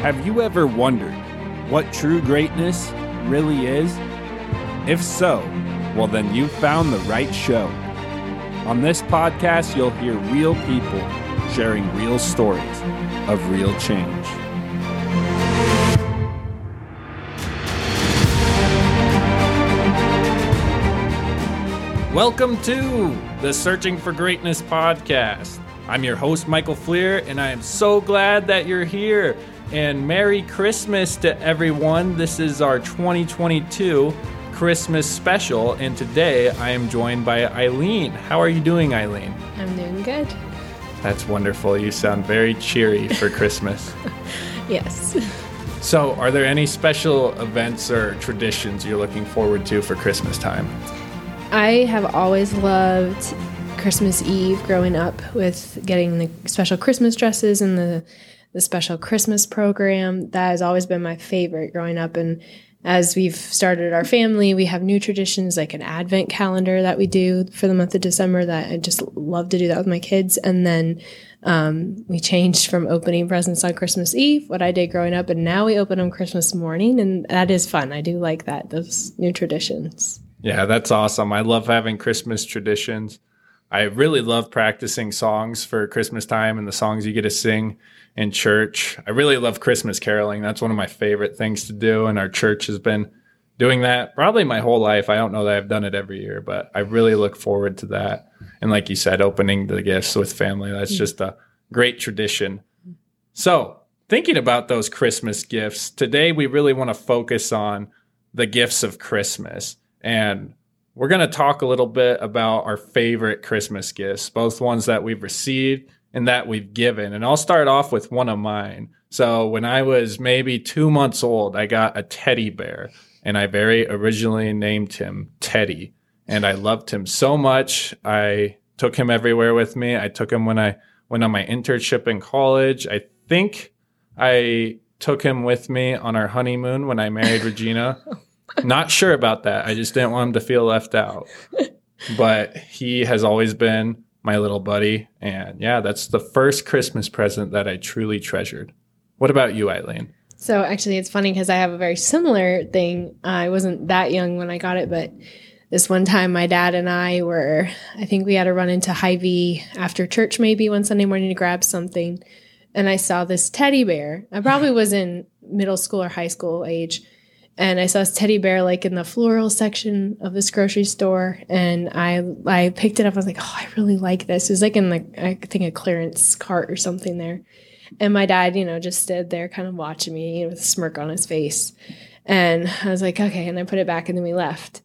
Have you ever wondered what true greatness really is? If so, well, then you've found the right show. On this podcast, you'll hear real people sharing real stories of real change. Welcome to the Searching for Greatness podcast. I'm your host, Michael Fleer, and I am so glad that you're here. And Merry Christmas to everyone. This is our 2022 Christmas special, and today I am joined by Ilene. How are you doing, Ilene? I'm doing good. That's wonderful. You sound very cheery for Christmas. Yes. So, are there any special events or traditions you're looking forward to for Christmas time? I have always loved Christmas Eve growing up with getting the special Christmas dresses and the the special Christmas program. That has always been my favorite growing up and as we've started our family, we have new traditions like an advent calendar that we do for the month of December that I just love to do that with my kids. And then um, we changed from opening presents on Christmas Eve, what I did growing up, and now we open them Christmas morning. And that is fun. I do like that, those new traditions. Yeah, that's awesome. I love having Christmas traditions. I really love practicing songs for Christmas time and the songs you get to sing in church. I really love Christmas caroling. That's one of my favorite things to do. And our church has been doing that probably my whole life. I don't know that I've done it every year, but I really look forward to that. And like you said, opening the gifts with family, that's just a great tradition. So, thinking about those Christmas gifts, today we really want to focus on the gifts of Christmas. And we're going to talk a little bit about our favorite Christmas gifts, both ones that we've received and that we've given. And I'll start off with one of mine. So, when I was maybe two months old, I got a teddy bear and I very originally named him Teddy. And I loved him so much. I took him everywhere with me. I took him when I went on my internship in college. I think I took him with me on our honeymoon when I married Regina. Not sure about that. I just didn't want him to feel left out. But he has always been my little buddy. And yeah, that's the first Christmas present that I truly treasured. What about you, Ilene? So actually, it's funny because I have a very similar thing. I wasn't that young when I got it, but this one time my dad and I were, I think we had to run into Hy-Vee after church maybe one Sunday morning to grab something. And I saw this teddy bear. I probably was in middle school or high school age. And I saw this teddy bear like in the floral section of this grocery store. And I I picked it up. I was like, oh, I really like this. It was like in the, I think a clearance cart or something there. And my dad, you know, just stood there kind of watching me you know, with a smirk on his face. And I was like, okay. And I put it back and then we left.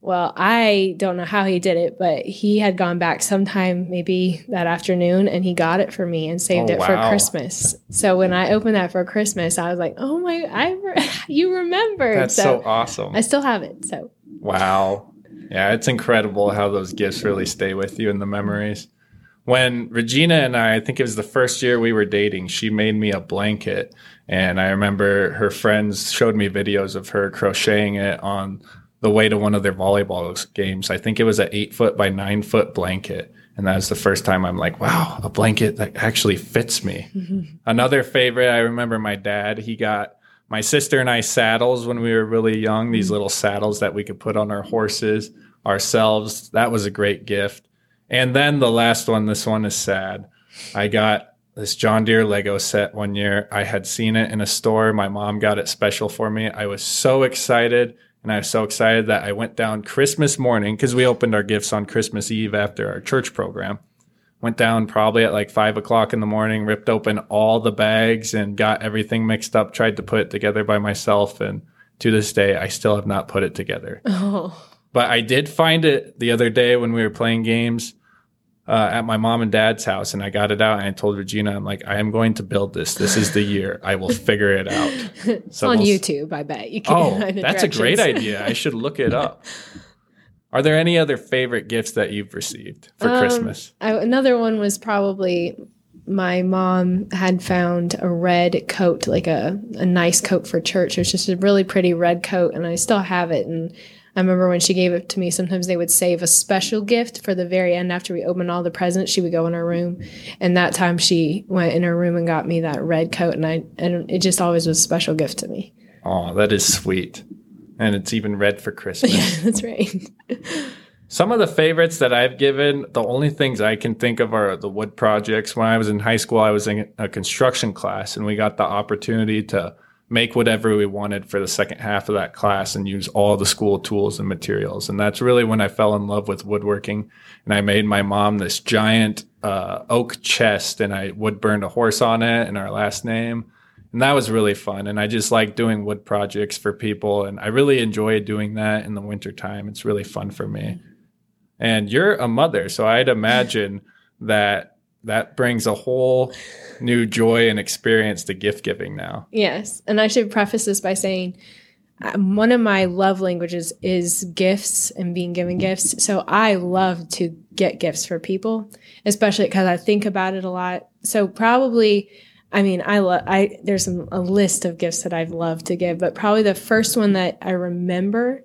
Well, I don't know how he did it, but he had gone back sometime maybe that afternoon and he got it for me and saved Oh, it for. Christmas. So when I opened that for Christmas, I was like, "Oh my, I re- you remember." That's so, awesome. I still have it. So Wow. Yeah, it's incredible how those gifts really stay with you in the memories. When Regina and I, I think it was the first year we were dating, she made me a blanket. And I remember her friends showed me videos of her crocheting it on the way to one of their volleyball games. I think it was an eight foot by nine foot blanket. And that was the first time I'm like, wow, a blanket that actually fits me. Mm-hmm. Another favorite, I remember my dad, he got my sister and I saddles when we were really young, these mm-hmm. little saddles that we could put on our horses ourselves. That was a great gift. And then the last one, this one is sad. I got this John Deere Lego set one year. I had seen it in a store. My mom got it special for me. I was so excited. And I was so excited that I went down Christmas morning because we opened our gifts on Christmas Eve after our church program. Went down probably at like five o'clock in the morning, ripped open all the bags and got everything mixed up, tried to put it together by myself. And to this day, I still have not put it together. oh, But I did find it the other day when we were playing games uh, at my mom and dad's house, and I got it out and I told Regina, I'm like, I am going to build this. This is the year. I will figure it out. it's So on we'll YouTube. I bet you can. Oh, that's a great idea. I should look it up. Are there any other favorite gifts that you've received for Um, Christmas? I, another one was probably my mom had found a red coat, like a, a nice coat for church. It was just a really pretty red coat, and I still have it. And I remember when she gave it to me, sometimes they would save a special gift for the very end after we opened all the presents. She would go in her room. And that time she went in her room and got me that red coat. And I, and it just always was a special gift to me. Oh, that is sweet. And it's even red for Christmas. Yeah, that's right. Some of the favorites that I've given, the only things I can think of are the wood projects. When I was in high school, I was in a construction class and we got the opportunity to make whatever we wanted for the second half of that class and use all the school tools and materials. And that's really when I fell in love with woodworking. And I made my mom this giant uh, oak chest and I wood burned a horse on it and our last name. And that was really fun. And I just like doing wood projects for people. And I really enjoy doing that in the wintertime. It's really fun for me. And you're a mother. So I'd imagine that that brings a whole new joy and experience to gift giving now. Yes. And I should preface this by saying um, one of my love languages is gifts and being given gifts. So I love to get gifts for people, especially because I think about it a lot. So probably, I mean, I love, I, there's a list of gifts that I've loved to give, but probably the first one that I remember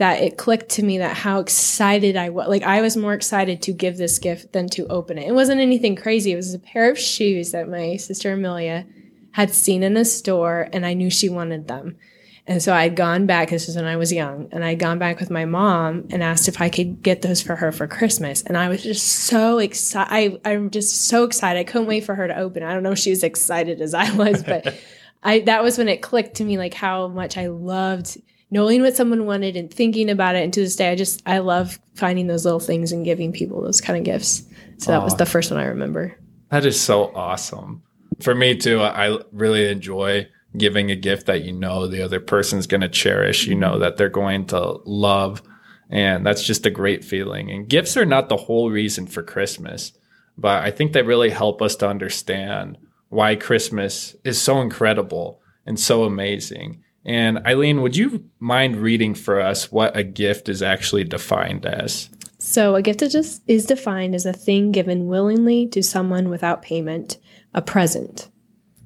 that it clicked to me that how excited I was. Like I was more excited to give this gift than to open it. It wasn't anything crazy. It was a pair of shoes that my sister Amelia had seen in a store and I knew she wanted them. And so I'd gone back, this was when I was young, and I'd gone back with my mom and asked if I could get those for her for Christmas. And I was just so excited. I'm just so excited. I couldn't wait for her to open. I don't know if she was excited as I was, but I, that was when it clicked to me, like how much I loved knowing what someone wanted and thinking about it. And to this day, I just, I love finding those little things and giving people those kind of gifts. So that was the first one I remember. That is so awesome. For me too, I really enjoy giving a gift that you know the other person's going to cherish, you know that they're going to love. And that's just a great feeling. And gifts are not the whole reason for Christmas, but I think they really help us to understand why Christmas is so incredible and so amazing. And Ilene, would you mind reading for us what a gift is actually defined as? So, a gift is, is defined as a thing given willingly to someone without payment, a present.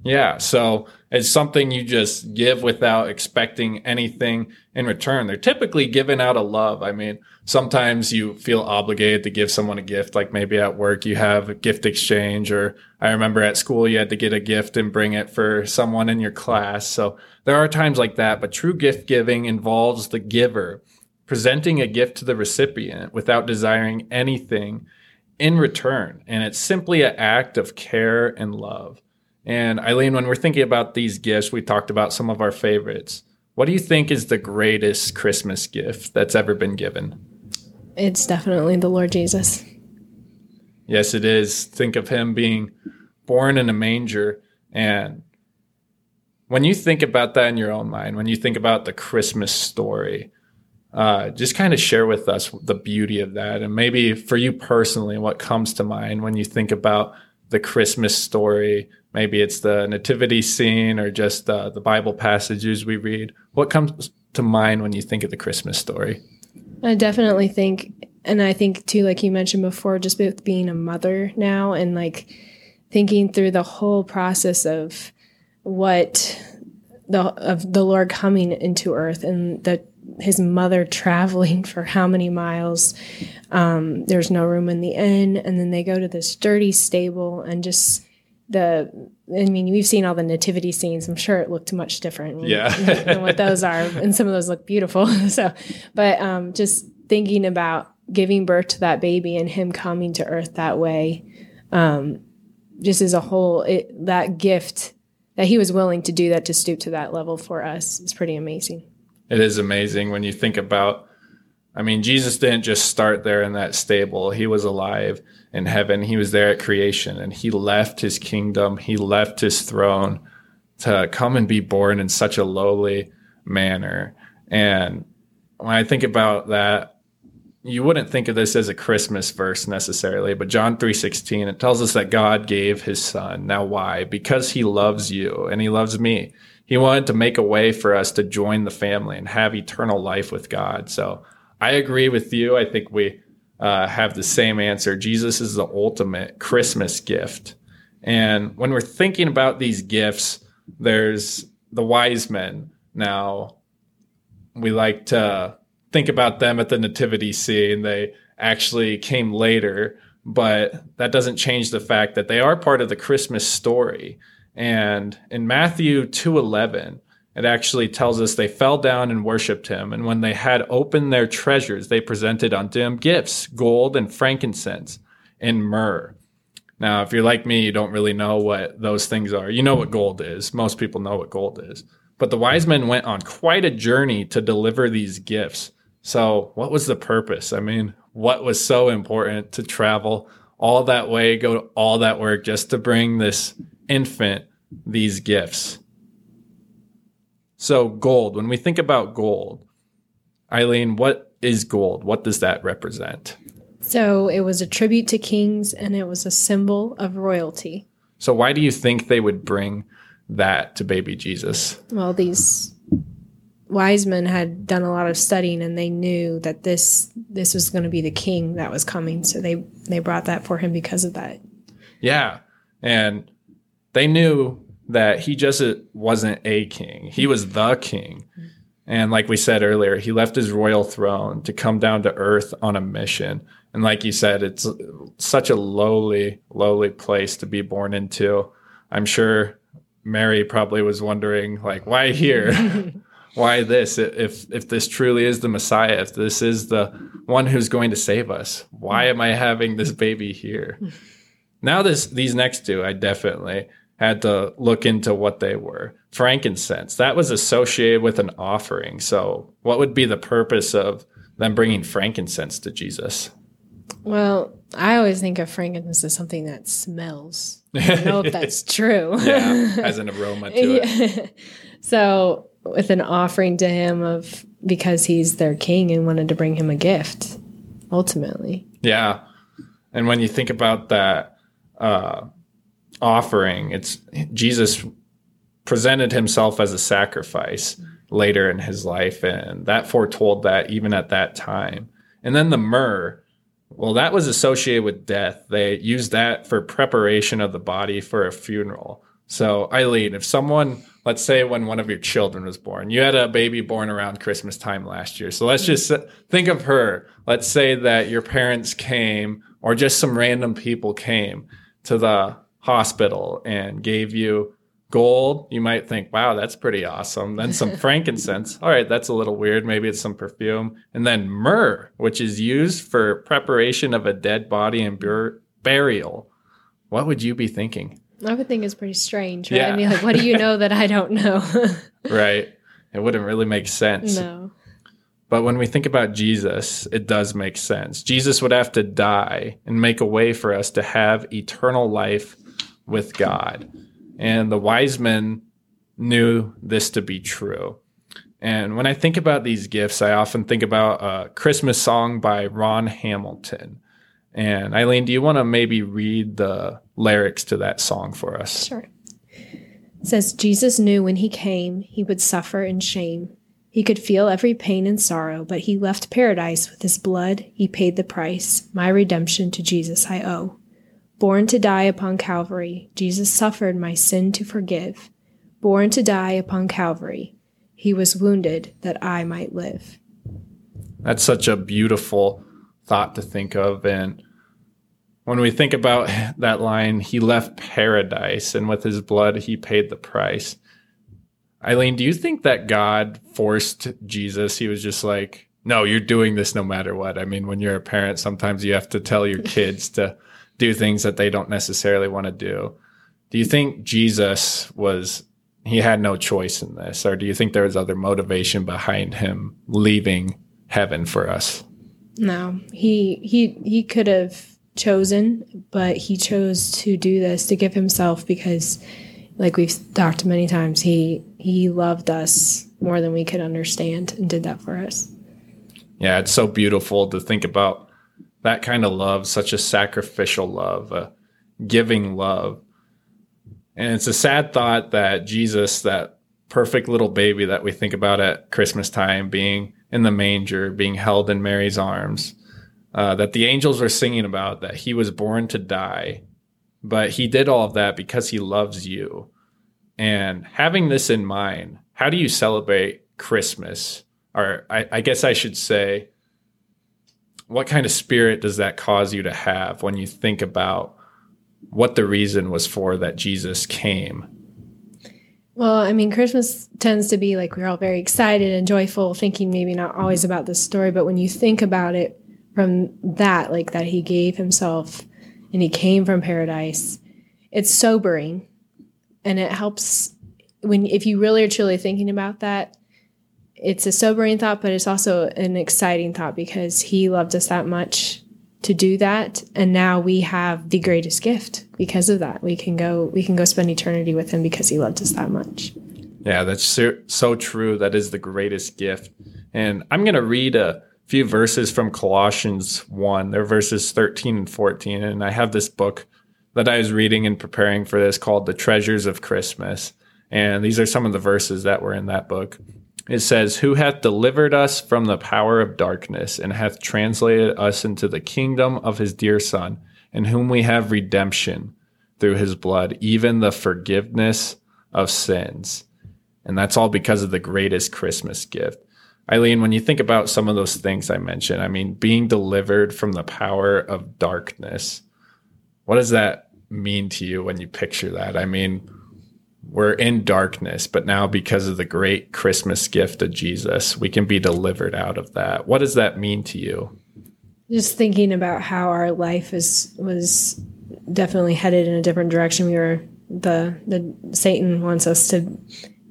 Yeah, so it's something you just give without expecting anything in return. They're typically given out of love. I mean, sometimes you feel obligated to give someone a gift, like maybe at work you have a gift exchange, or I remember at school you had to get a gift and bring it for someone in your class. So there are times like that, but true gift giving involves the giver presenting a gift to the recipient without desiring anything in return. And it's simply an act of care and love. And Ilene, when we're thinking about these gifts, we talked about some of our favorites. What do you think is the greatest Christmas gift that's ever been given? It's definitely the Lord Jesus. Yes, it is. Think of him being born in a manger. And when you think about that in your own mind, when you think about the Christmas story, uh, just kind of share with us the beauty of that. And maybe for you personally, what comes to mind when you think about the Christmas story Maybe it's the nativity scene or just uh, the Bible passages we read. What comes to mind when you think of the Christmas story? I definitely think, and I think too, like you mentioned before, just with being a mother now and like thinking through the whole process of what the of the Lord coming into earth and the his mother traveling for how many miles. Um, there's no room in the inn, and then they go to this dirty stable and just the I mean, we've seen all the nativity scenes. I'm sure it looked much different yeah. than what those are, and some of those look beautiful. so, but um, just thinking about giving birth to that baby and him coming to earth that way, um, just as a whole, it, that gift that he was willing to do that to stoop to that level for us is pretty amazing. It is amazing when you think about. I mean, Jesus didn't just start there in that stable; he was alive in heaven. He was there at creation and he left his kingdom, he left his throne to come and be born in such a lowly manner. And when I think about that, you wouldn't think of this as a Christmas verse necessarily, but John 3:16 it tells us that God gave his son. Now why? Because he loves you and he loves me. He wanted to make a way for us to join the family and have eternal life with God. So I agree with you. I think we uh, have the same answer. Jesus is the ultimate Christmas gift. And when we're thinking about these gifts, there's the wise men. Now, we like to think about them at the nativity scene. They actually came later, but that doesn't change the fact that they are part of the Christmas story. And in Matthew 2:11, it actually tells us they fell down and worshiped him, and when they had opened their treasures, they presented unto him gifts, gold and frankincense and myrrh. Now, if you're like me, you don't really know what those things are. You know what gold is. Most people know what gold is. But the wise men went on quite a journey to deliver these gifts. So, what was the purpose? I mean, what was so important to travel all that way, go to all that work just to bring this infant these gifts? So, gold, when we think about gold, Ilene, what is gold? What does that represent? So it was a tribute to kings and it was a symbol of royalty. So, why do you think they would bring that to baby Jesus? Well, these wise men had done a lot of studying and they knew that this this was going to be the king that was coming. So they they brought that for him because of that. Yeah. And they knew that he just uh, wasn't a king. He was the king. And like we said earlier he left his royal throne to come down to earth on a mission. And like you said it's uh, such a lowly lowly place to be born into. I'm sure mary probably was wondering like why here why this? If if this truly is the messiah if this is the one who's going to save us why am i having this baby here? Now this these next two i definitely had to look into what they were. Frankincense that was associated with an offering. So what would be the purpose of them bringing frankincense to jesus? Well i always think of frankincense as something that smells. I don't know if that's true. Yeah has an aroma to it. So with an offering to him of because he's their king and wanted to bring him a gift ultimately. Yeah. And when you think about that uh, offering it's jesus presented himself as a sacrifice later in his life and that foretold that even at that time. And then the myrrh well that was associated with death. They used that for preparation of the body for a funeral so ilene if someone let's say when one of your children was born. You had a baby born around Christmas time last year. So let's just uh, think of her. Let's say that your parents came or just some random people came to the hospital and gave you gold. You might think, wow, that's pretty awesome. Then some frankincense. All right, that's a little weird. Maybe it's some perfume. And then myrrh, which is used for preparation of a dead body and bur- burial. What would you be thinking? I would think it's pretty strange, right? Yeah. I mean, like, what do you know that I don't know? right. It wouldn't really make sense. No. But when we think about Jesus, it does make sense. Jesus would have to die and make a way for us to have eternal life with God. And the wise men knew this to be true. And when I think about these gifts, I often think about a Christmas song by Ron Hamilton. And Ilene, do you want to maybe read the lyrics to that song for us? Sure. It says, Jesus knew when he came, he would suffer in shame. He could feel every pain and sorrow, but he left paradise with his blood. He paid the price. My redemption to Jesus I owe. Born to die upon Calvary, Jesus suffered my sin to forgive. Born to die upon Calvary, he was wounded that I might live. That's such a beautiful thought to think of. And when we think about that line, he left paradise and with his blood he paid the price. Ilene, do you think that God forced Jesus? He was just like, no, you're doing this no matter what. I mean, when you're a parent, sometimes you have to tell your kids to do things that they don't necessarily want to do. Do you think Jesus was, he had no choice in this? Or do you think there was other motivation behind him leaving heaven for us? No, he, he, he could have chosen, but he chose to do this to give himself because like we've talked many times, he he loved us more than we could understand and did that for us. Yeah, it's so beautiful to think about that kind of love, such a sacrificial love, a giving love. And it's a sad thought that Jesus, that perfect little baby that we think about at Christmas time, being in the manger, being held in Mary's arms, uh, that the angels are singing about that he was born to die, but he did all of that because he loves you. And having this in mind, how do you celebrate Christmas or I, I guess I should say, what kind of spirit does that cause you to have when you think about what the reason was for that Jesus came? Well, I mean, Christmas tends to be like we're all very excited and joyful, thinking maybe not always about the story, but when you think about it from that, like that he gave himself and he came from paradise, it's sobering. And it helps when if you really are truly thinking about that it's a sobering thought but it's also an exciting thought because he loved us that much to do that. And now we have the greatest gift because of that. We can go we can go spend eternity with him because he loved us that much. Yeah that's so, so true. That is the greatest gift. And i'm going to read a few verses from colossians 1 they're verses 13 and 14 and i have this book that i was reading and preparing for this called the treasures of christmas. And these are some of the verses that were in that book. It says, Who hath delivered us from the power of darkness and hath translated us into the kingdom of his dear Son, in whom we have redemption through his blood, even the forgiveness of sins. And that's all because of the greatest Christmas gift. Ilene, when you think about some of those things I mentioned, I mean, being delivered from the power of darkness, what does that mean to you when you picture that? I mean, we're in darkness, but now because of the great Christmas gift of Jesus, we can be delivered out of that. What does that mean to you? Just thinking about how our life is was definitely headed in a different direction. We were the the Satan wants us to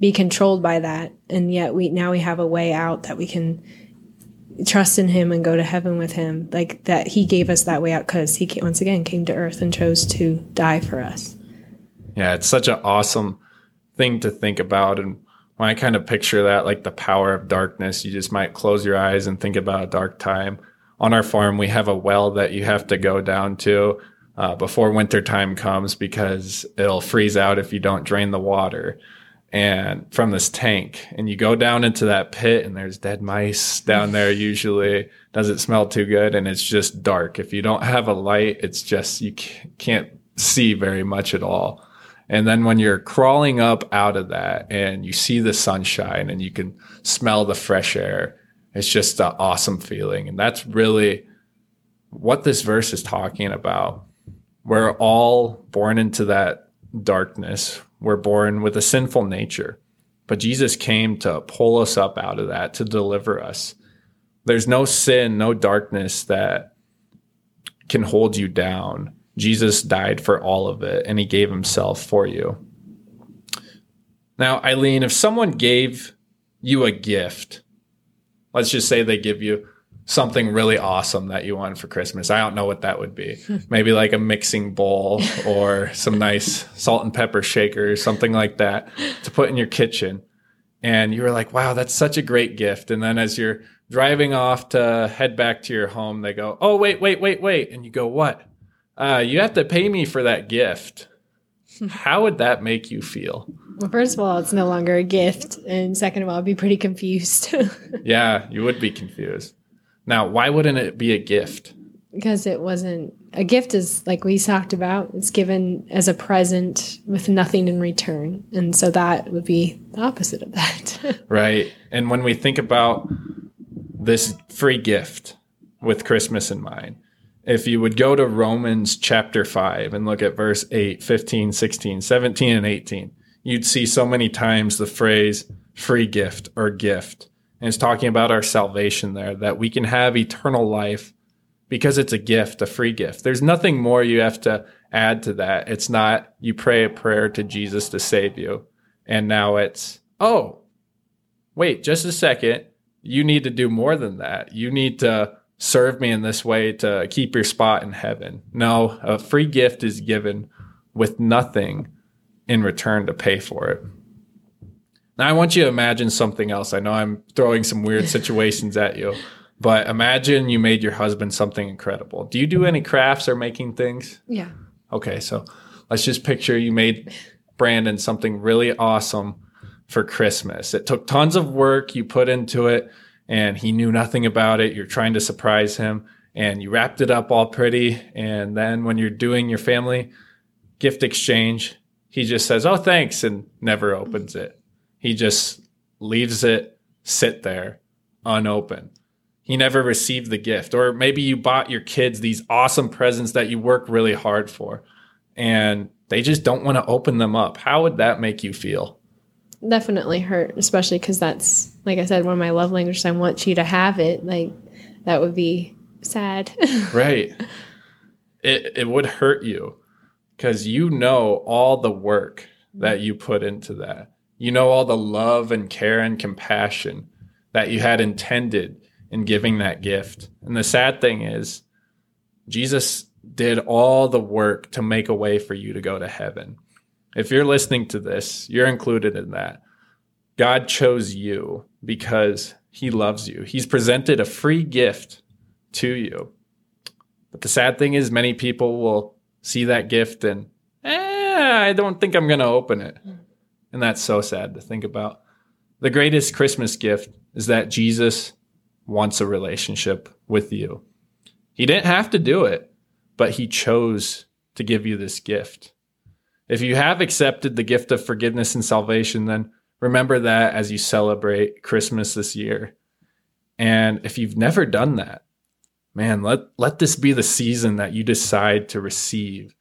be controlled by that, and yet we now we have a way out that we can trust in him and go to heaven with him like that he gave us that way out because he once again came to earth and chose to die for us yeah it's such an awesome thing to think about. And when I kind of picture that, like the power of darkness, you just might close your eyes and think about a dark time. On our farm, we have a well that you have to go down to uh, before winter time comes because it'll freeze out if you don't drain the water. And from this tank and you go down into that pit and there's dead mice down there usually. Doesn't smell too good? And it's just dark. If you don't have a light it's just you can't see very much at all and then when you're crawling up out of that and you see the sunshine and you can smell the fresh air, it's just an awesome feeling. And that's really what this verse is talking about. We're all born into that darkness. We're born with a sinful nature, but Jesus came to pull us up out of that, to deliver us. There's no sin, no darkness that can hold you down Jesus died for all of it and he gave himself for you. Now, Ilene, if someone gave you a gift, let's just say they give you something really awesome that you want for Christmas. I don't know what that would be. Maybe like a mixing bowl or some nice salt and pepper shaker, something like that to put in your kitchen. And you were like, wow, that's such a great gift. And then as you're driving off to head back to your home, they go, oh, wait, wait, wait, wait. And you go, what? Uh, you have to pay me for that gift. How would that make you feel? Well, first of all, it's no longer a gift. And second of all, I'd be pretty confused. yeah, you would be confused. Now, why wouldn't it be a gift? Because it wasn't a gift, is like we talked about, it's given as a present with nothing in return. And so that would be the opposite of that. right. And when we think about this free gift with Christmas in mind, if you would go to Romans chapter 5 and look at verse 8, 15, 16, 17, and 18, you'd see so many times the phrase free gift or gift. And it's talking about our salvation there, that we can have eternal life because it's a gift, a free gift. There's nothing more you have to add to that. It's not you pray a prayer to Jesus to save you. And now it's, oh, wait, just a second. You need to do more than that. You need to serve me in this way to keep your spot in heaven. No, a free gift is given with nothing in return to pay for it. Now, I want you to imagine something else. I know I'm throwing some weird situations at you, but imagine you made your husband something incredible. Do you do any crafts or making things? Yeah. Okay, so let's just picture you made Brandon something really awesome for Christmas. It took tons of work, you put into it and he knew nothing about it. You're trying to surprise him and you wrapped it up all pretty. And then when you're doing your family gift exchange, he just says, Oh, thanks, and never opens it. He just leaves it sit there unopened. He never received the gift. Or maybe you bought your kids these awesome presents that you work really hard for and they just don't want to open them up. How would that make you feel? Definitely hurt, especially because that's, like I said, one of my love languages. I want you to have it. Like, that would be sad. right. It, it would hurt you because you know all the work that you put into that. You know all the love and care and compassion that you had intended in giving that gift. And the sad thing is, Jesus did all the work to make a way for you to go to heaven. If you're listening to this, you're included in that. God chose you because he loves you. He's presented a free gift to you. But the sad thing is, many people will see that gift and, eh, I don't think I'm going to open it. And that's so sad to think about. The greatest Christmas gift is that Jesus wants a relationship with you. He didn't have to do it, but he chose to give you this gift. If you have accepted the gift of forgiveness and salvation, then remember that as you celebrate Christmas this year. And if you've never done that, man, let, let this be the season that you decide to receive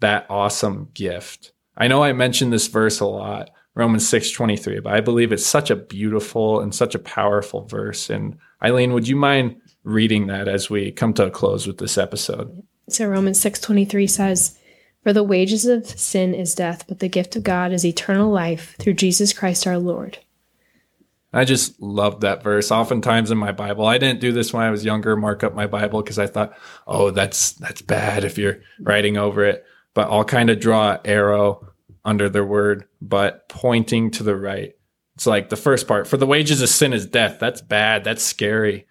that awesome gift. I know I mentioned this verse a lot, Romans 6:23, but I believe it's such a beautiful and such a powerful verse. And Ilene, would you mind reading that as we come to a close with this episode? So Romans 6:23 says, "For the wages of sin is death, but the gift of God is eternal life through Jesus Christ our Lord." I just love that verse. Oftentimes in my Bible, I didn't do this when I was younger, mark up my Bible because I thought, "Oh, that's that's bad if you're writing over it." But I'll kind of draw arrow under the word, but pointing to the right. It's like the first part, "For the wages of sin is death." That's bad. That's scary.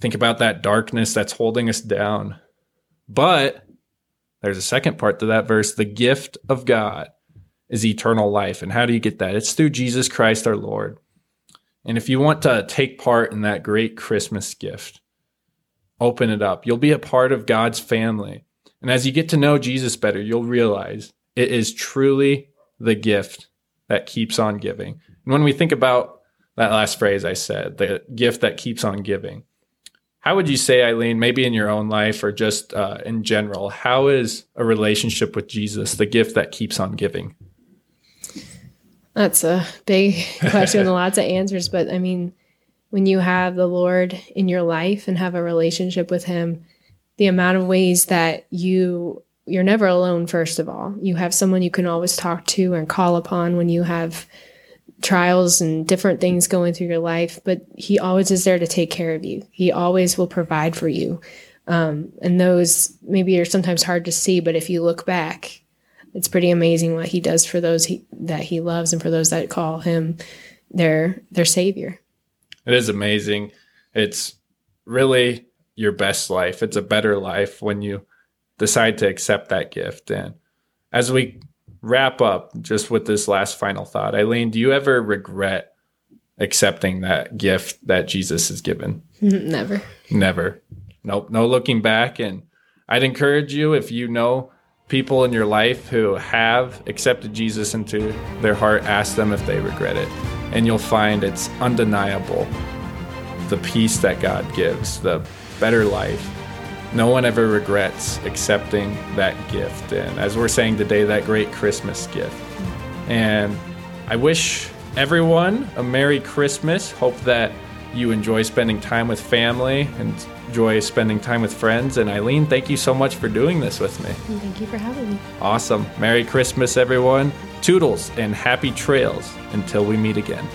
Think about that darkness that's holding us down. But there's a second part to that verse. The gift of God is eternal life. And how do you get that? It's through Jesus Christ our Lord. And if you want to take part in that great Christmas gift, open it up. You'll be a part of God's family. And as you get to know Jesus better, you'll realize it is truly the gift that keeps on giving. And when we think about that last phrase I said, the gift that keeps on giving, how would you say, Ilene, maybe in your own life or just uh, in general, how is a relationship with Jesus the gift that keeps on giving? That's a big question and lots of answers. But I mean, when you have the Lord in your life and have a relationship with Him, the amount of ways that you you're never alone first of all you have someone you can always talk to and call upon when you have trials and different things going through your life, but He always is there to take care of you. He always will provide for you. Um, and those maybe are sometimes hard to see, but if you look back, it's pretty amazing what He does for those he, that He loves and for those that call Him their their Savior. It is amazing. It's really your best life. It's a better life when you decide to accept that gift. And as we wrap up just with this last final thought. Ilene, do you ever regret accepting that gift that Jesus has given? Never. Never. Nope. No looking back. And I'd encourage you if you know people in your life who have accepted Jesus into their heart, ask them if they regret it. And you'll find it's undeniable the peace that God gives, the better life no one ever regrets accepting that gift. And as we're saying today, that great Christmas gift. And I wish everyone a Merry Christmas. Hope that you enjoy spending time with family and enjoy spending time with friends. And Ilene, thank you so much for doing this with me. Thank you for having me. Awesome. Merry Christmas, everyone. Toodles and happy trails until we meet again.